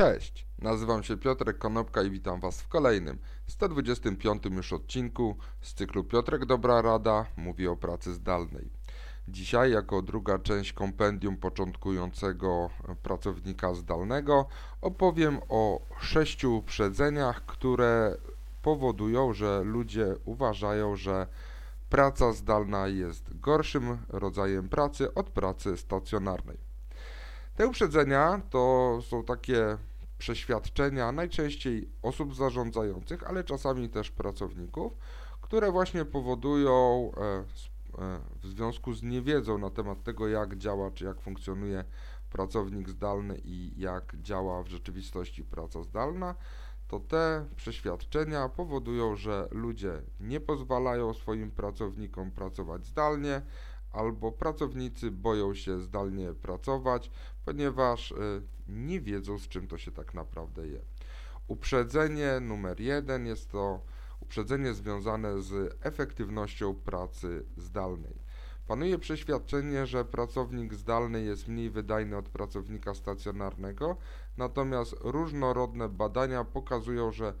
Cześć, nazywam się Piotrek Konopka i witam Was w kolejnym, 125 już odcinku z cyklu Piotrek Dobra Rada mówi o pracy zdalnej. Dzisiaj, jako druga część kompendium początkującego pracownika zdalnego, opowiem o sześciu uprzedzeniach, które powodują, że ludzie uważają, że praca zdalna jest gorszym rodzajem pracy od pracy stacjonarnej. Te uprzedzenia to są takie przeświadczenia najczęściej osób zarządzających, ale czasami też pracowników, które właśnie powodują e, e, w związku z niewiedzą na temat tego, jak działa czy jak funkcjonuje pracownik zdalny i jak działa w rzeczywistości praca zdalna, to te przeświadczenia powodują, że ludzie nie pozwalają swoim pracownikom pracować zdalnie, albo pracownicy boją się zdalnie pracować, ponieważ y, nie wiedzą, z czym to się tak naprawdę je. Uprzedzenie numer jeden jest to uprzedzenie związane z efektywnością pracy zdalnej. Panuje przeświadczenie, że pracownik zdalny jest mniej wydajny od pracownika stacjonarnego, natomiast różnorodne badania pokazują, że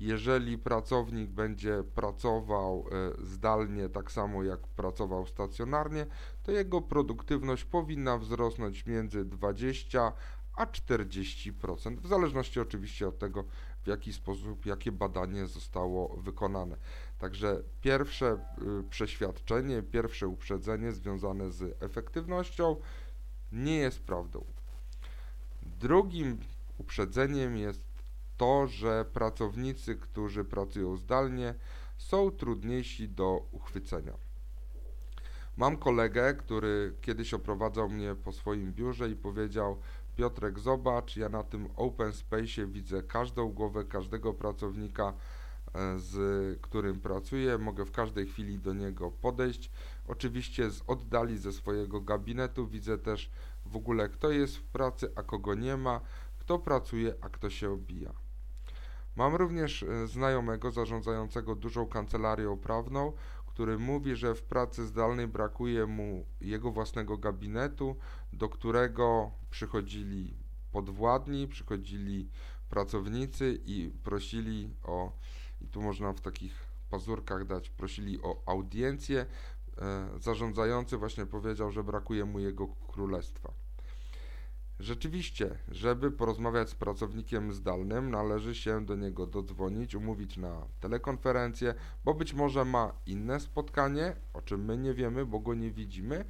jeżeli pracownik będzie pracował e, zdalnie tak samo jak pracował stacjonarnie, to jego produktywność powinna wzrosnąć między 20 a 40%, w zależności oczywiście od tego, w jaki sposób, jakie badanie zostało wykonane. Także pierwsze y, przeświadczenie, pierwsze uprzedzenie związane z efektywnością nie jest prawdą. Drugim uprzedzeniem jest to, że pracownicy, którzy pracują zdalnie, są trudniejsi do uchwycenia. Mam kolegę, który kiedyś oprowadzał mnie po swoim biurze i powiedział: Piotrek, zobacz, ja na tym open space widzę każdą głowę każdego pracownika, e, z którym pracuję. Mogę w każdej chwili do niego podejść. Oczywiście z oddali ze swojego gabinetu widzę też w ogóle, kto jest w pracy, a kogo nie ma, kto pracuje, a kto się obija. Mam również e, znajomego zarządzającego dużą kancelarią prawną, który mówi, że w pracy zdalnej brakuje mu jego własnego gabinetu, do którego przychodzili podwładni, przychodzili pracownicy i prosili o, i tu można w takich pazurkach dać, prosili o audiencję. E, zarządzający właśnie powiedział, że brakuje mu jego królestwa. Rzeczywiście, żeby porozmawiać z pracownikiem zdalnym, należy się do niego dodzwonić, umówić na telekonferencję, bo być może ma inne spotkanie, o czym my nie wiemy, bo go nie widzimy.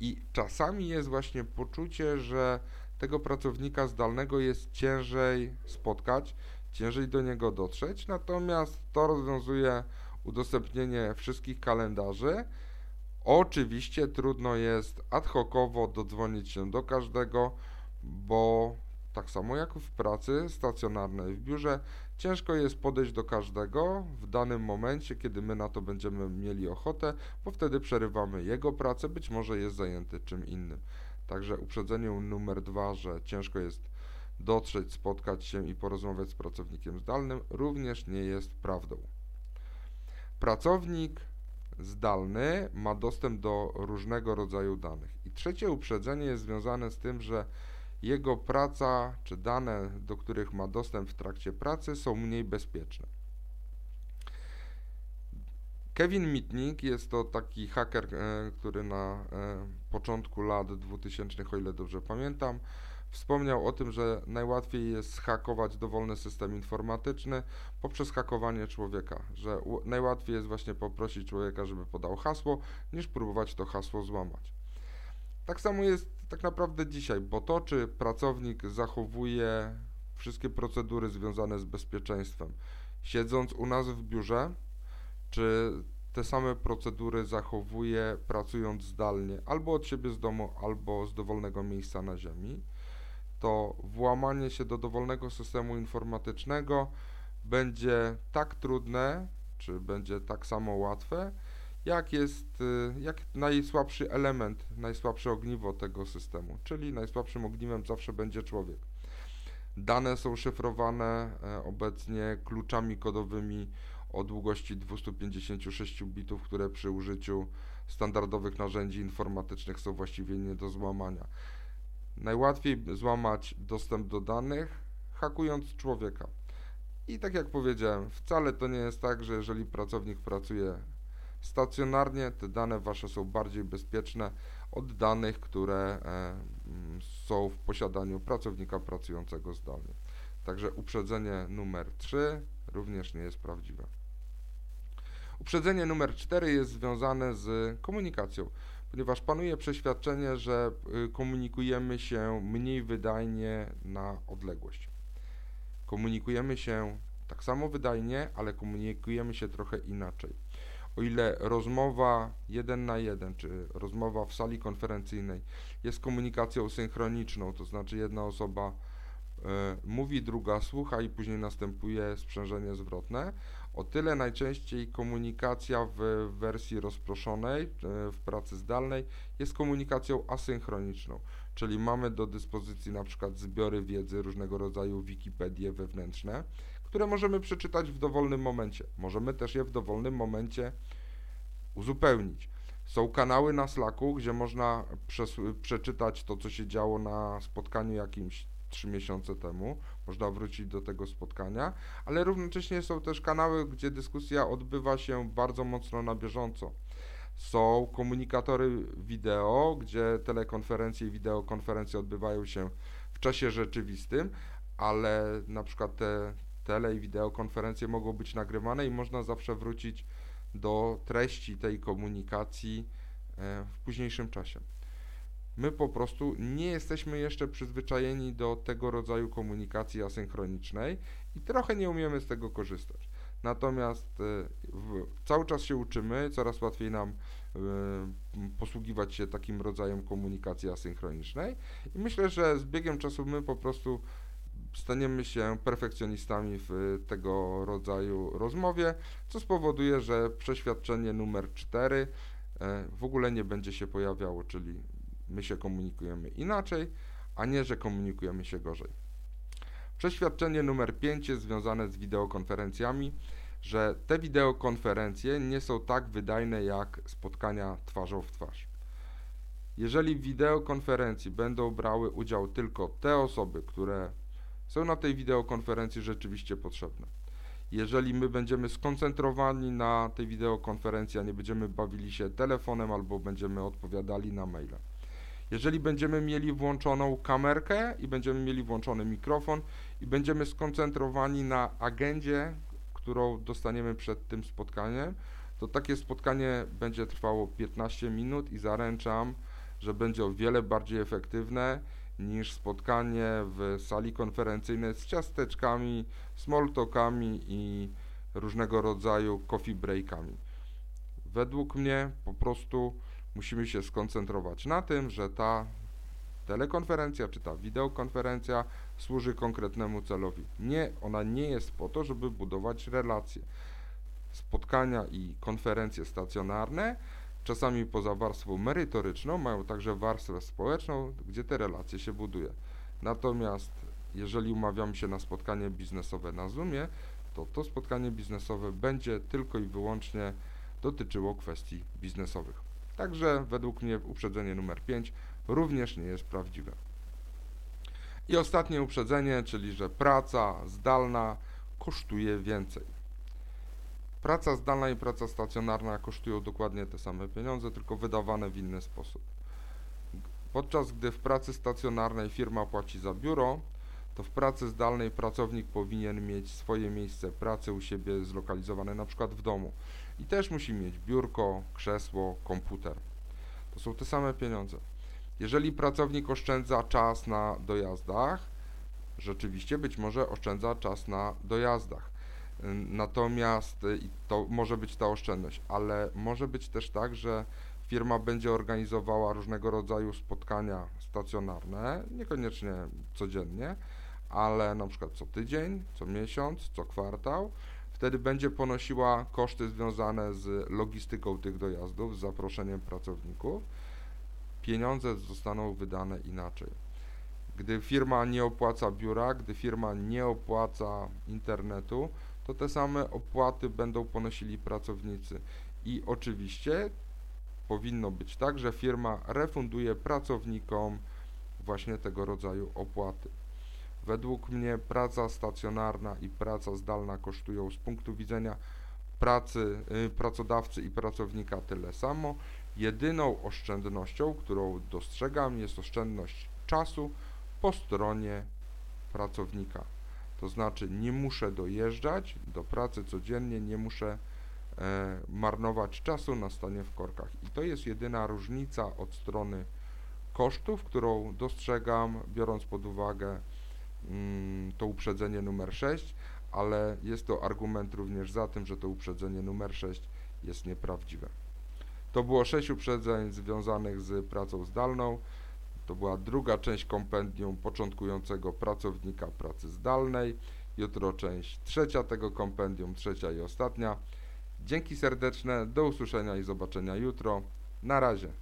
I czasami jest właśnie poczucie, że tego pracownika zdalnego jest ciężej spotkać, ciężej do niego dotrzeć, natomiast to rozwiązuje udostępnienie wszystkich kalendarzy. Oczywiście trudno jest ad hocowo dodzwonić się do każdego, bo tak samo jak w pracy stacjonarnej w biurze, ciężko jest podejść do każdego w danym momencie, kiedy my na to będziemy mieli ochotę, bo wtedy przerywamy jego pracę, być może jest zajęty czym innym. Także uprzedzenie numer dwa, że ciężko jest dotrzeć, spotkać się i porozmawiać z pracownikiem zdalnym, również nie jest prawdą. Pracownik zdalny ma dostęp do różnego rodzaju danych. I trzecie uprzedzenie jest związane z tym, że jego praca czy dane, do których ma dostęp w trakcie pracy, są mniej bezpieczne. Kevin Mitnick jest to taki haker, e, który na e, początku lat 2000, o ile dobrze pamiętam, wspomniał o tym, że najłatwiej jest hakować dowolny system informatyczny poprzez hakowanie człowieka, że najłatwiej jest właśnie poprosić człowieka, żeby podał hasło, niż próbować to hasło złamać. Tak samo jest tak naprawdę dzisiaj, bo to, czy pracownik zachowuje wszystkie procedury związane z bezpieczeństwem, siedząc u nas w biurze, czy te same procedury zachowuje pracując zdalnie, albo od siebie z domu, albo z dowolnego miejsca na ziemi, to włamanie się do dowolnego systemu informatycznego będzie tak trudne, czy będzie tak samo łatwe, jak jest, y, jak najsłabszy element, najsłabsze ogniwo tego systemu, czyli najsłabszym ogniwem zawsze będzie człowiek. Dane są szyfrowane e, obecnie kluczami kodowymi o długości 256 bitów, które przy użyciu standardowych narzędzi informatycznych są właściwie nie do złamania. Najłatwiej złamać dostęp do danych hakując człowieka. I tak jak powiedziałem, wcale to nie jest tak, że jeżeli pracownik pracuje stacjonarnie, te dane wasze są bardziej bezpieczne od danych, które e, są w posiadaniu pracownika pracującego zdalnie. Także uprzedzenie numer 3 również nie jest prawdziwe. Uprzedzenie numer 4 jest związane z komunikacją, ponieważ panuje przeświadczenie, że y, komunikujemy się mniej wydajnie na odległość. Komunikujemy się tak samo wydajnie, ale komunikujemy się trochę inaczej. O ile rozmowa jeden na jeden, czy rozmowa w sali konferencyjnej jest komunikacją synchroniczną, to znaczy jedna osoba E, mówi, druga słucha i później następuje sprzężenie zwrotne. O tyle najczęściej komunikacja w wersji rozproszonej, e, w pracy zdalnej jest komunikacją asynchroniczną, czyli mamy do dyspozycji na przykład zbiory wiedzy różnego rodzaju Wikipedie wewnętrzne, które możemy przeczytać w dowolnym momencie. Możemy też je w dowolnym momencie uzupełnić. Są kanały na Slacku, gdzie można przeczytać to, co się działo na spotkaniu jakimś trzy miesiące temu. Można wrócić do tego spotkania, ale równocześnie są też kanały, gdzie dyskusja odbywa się bardzo mocno na bieżąco. Są komunikatory wideo, gdzie telekonferencje i wideokonferencje odbywają się w czasie rzeczywistym, ale na przykład te tele i wideokonferencje mogą być nagrywane i można zawsze wrócić do treści tej komunikacji e, w późniejszym czasie. My po prostu nie jesteśmy jeszcze przyzwyczajeni do tego rodzaju komunikacji asynchronicznej i trochę nie umiemy z tego korzystać. Natomiast e, w, cały czas się uczymy, coraz łatwiej nam y, posługiwać się takim rodzajem komunikacji asynchronicznej i myślę, że z biegiem czasu my po prostu staniemy się perfekcjonistami w tego rodzaju rozmowie, co spowoduje, że przeświadczenie numer 4 y, e, w ogóle nie będzie się pojawiało, czyli my się komunikujemy inaczej, a nie, że komunikujemy się gorzej. Przeświadczenie numer 5 jest związane z wideokonferencjami, że te wideokonferencje nie są tak wydajne jak spotkania twarzą w twarz. Jeżeli w wideokonferencji będą brały udział tylko te osoby, które są na tej wideokonferencji rzeczywiście potrzebne. Jeżeli my będziemy skoncentrowani na tej wideokonferencji, a nie będziemy bawili się telefonem albo będziemy odpowiadali na maile. Jeżeli będziemy mieli włączoną kamerkę i będziemy mieli włączony mikrofon i będziemy skoncentrowani na agendzie, którą dostaniemy przed tym spotkaniem, to takie spotkanie będzie trwało 15 minut i zaręczam, że będzie o wiele bardziej efektywne niż spotkanie w sali konferencyjnej z ciasteczkami, small talkami i różnego rodzaju coffee breakami. Według mnie po prostu musimy się skoncentrować na tym, że ta telekonferencja czy ta wideokonferencja służy konkretnemu celowi. Nie, ona nie jest po to, żeby budować relacje. Spotkania i konferencje stacjonarne, czasami poza warstwą merytoryczną, mają także warstwę społeczną, gdzie te relacje się buduje. Natomiast jeżeli umawiamy się na spotkanie biznesowe na Zoomie, to to spotkanie biznesowe będzie tylko i wyłącznie dotyczyło kwestii biznesowych. Także według mnie uprzedzenie numer 5 również nie jest prawdziwe. I ostatnie uprzedzenie, czyli że praca zdalna kosztuje więcej. Praca zdalna i praca stacjonarna kosztują dokładnie te same pieniądze, tylko wydawane w inny sposób. Podczas gdy w pracy stacjonarnej firma płaci za biuro, to w pracy zdalnej pracownik powinien mieć swoje miejsce pracy u siebie zlokalizowane na przykład w domu i też musi mieć biurko, krzesło, komputer. To są te same pieniądze. Jeżeli pracownik oszczędza czas na dojazdach, rzeczywiście być może oszczędza czas na dojazdach. Natomiast y, to może być ta oszczędność, ale może być też tak, że firma będzie organizowała różnego rodzaju spotkania stacjonarne, niekoniecznie codziennie, ale na przykład co tydzień, co miesiąc, co kwartał. Wtedy będzie ponosiła koszty związane z logistyką tych dojazdów, z zaproszeniem pracowników. Pieniądze zostaną wydane inaczej. Gdy firma nie opłaca biura, gdy firma nie opłaca internetu, to te same opłaty będą ponosili pracownicy. I oczywiście powinno być tak, że firma refunduje pracownikom właśnie tego rodzaju opłaty. Według mnie praca stacjonarna i praca zdalna kosztują z punktu widzenia pracy, y, pracodawcy i pracownika tyle samo. Jedyną oszczędnością, którą dostrzegam, jest oszczędność czasu po stronie pracownika. To znaczy, nie muszę dojeżdżać do pracy codziennie, nie muszę e, marnować czasu na stanie w korkach. I to jest jedyna różnica od strony kosztów, którą dostrzegam, biorąc pod uwagę mm, to uprzedzenie numer 6, ale jest to argument również za tym, że to uprzedzenie numer 6 jest nieprawdziwe. To było 6 uprzedzeń związanych z pracą zdalną. To była druga część kompendium początkującego pracownika pracy zdalnej. Jutro część trzecia tego kompendium, trzecia i ostatnia. Dzięki serdeczne, do usłyszenia i zobaczenia jutro. Na razie.